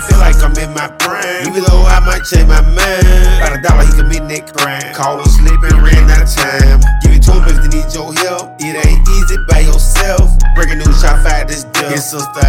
feel like I'm in my prime. Even though I might change my mind. About a dollar, he commit that crime. Call him slipping, ran out of time. Give it to him if they need your help. It ain't easy by yourself. Breaking news, shot fired this deal. His sister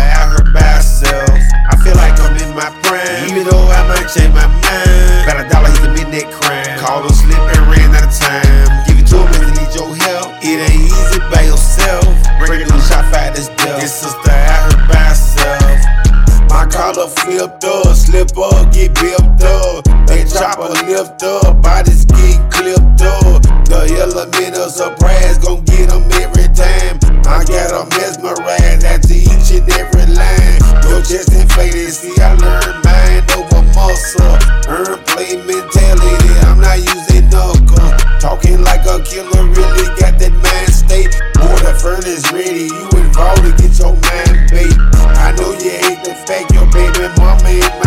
They lift up, bodies get clipped up. The element of surprise gon' get them every time. I got them mesmerized after each and every line. Your chest inflated, see I learned mind over muscle. Earn play mentality, I'm not using knuckles. Talking like a killer, really got that mind state. More the furnace ready, you involved to get your mind bait. I know you hate the fact your baby mama in my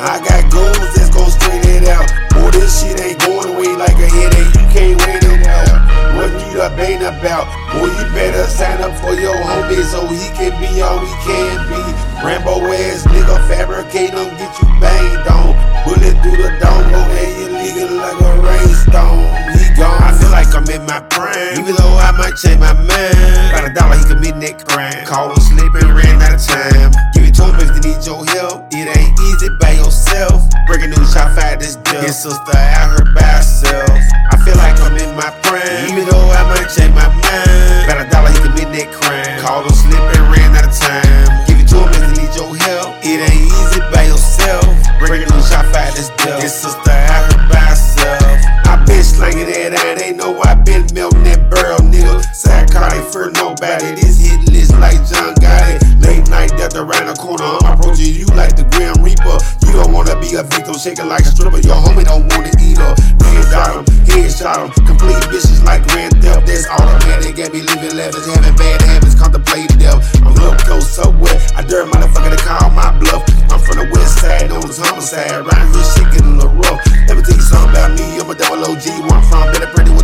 I got goals that's gon' straight it out. Boy, this shit ain't going away like a headache. You can't wait it out. What you the bane about? Boy, you better sign up for your homie so he can be all he can be. Rambo ass nigga fabricate him, get you banged on. Bullet through the dome, go there, you legal like a rainstorm. He gone. I feel like I'm in my prime. Even though I might change my mind. About a dollar, he commit that crime. Call him slipping, ran out of time. This deal. His sister out here by herself. I feel like I'm in my prime. Even though I might change my mind. About a dollar, he commit that crime. Call him slipping, ran out of time. Give it to him if they need your help. It ain't easy by yourself. Breaking news, shot fired this deal. His sister out here by herself. I been slanging that iron, they know I been melting that barrel, nigga. Psychotic for nobody, this hit list like John Gotti. Late night, death around the corner, I'm approaching you like the Grim Reaper. You don't wanna be a victim, shaking like a stripper. Your homie don't wanna eat her. Head shot him, head shot him. Complete bitches like Grand Theft, that's automatic. Got me living lavish, having bad habits, contemplating death. I'm up close, so. I dare motherfucker to call my bluff. I'm from the west side, known as homicide. Round here, shit getting a little rough. Let me tell you something about me. I'm a double OG, I'm from, better pretty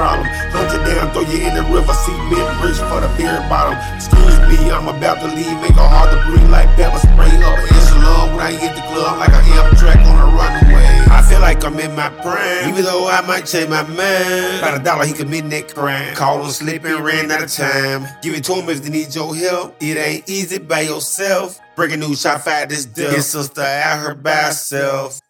problem. Hunt you down, throw you in the river, cement bridge for the beer bottom. Excuse me, I'm about to leave, make it hard to breathe like pepper spray up echelon. When I hit the club, like an Amtrak on a runaway. I feel like I'm in my prime, even though I might change my mind. About a dollar, he committing that crime. Call him slipping, ran out of time. Give it to him if they need your help. It ain't easy by yourself. Breaking news, shot fired this deal. His sister out here by herself.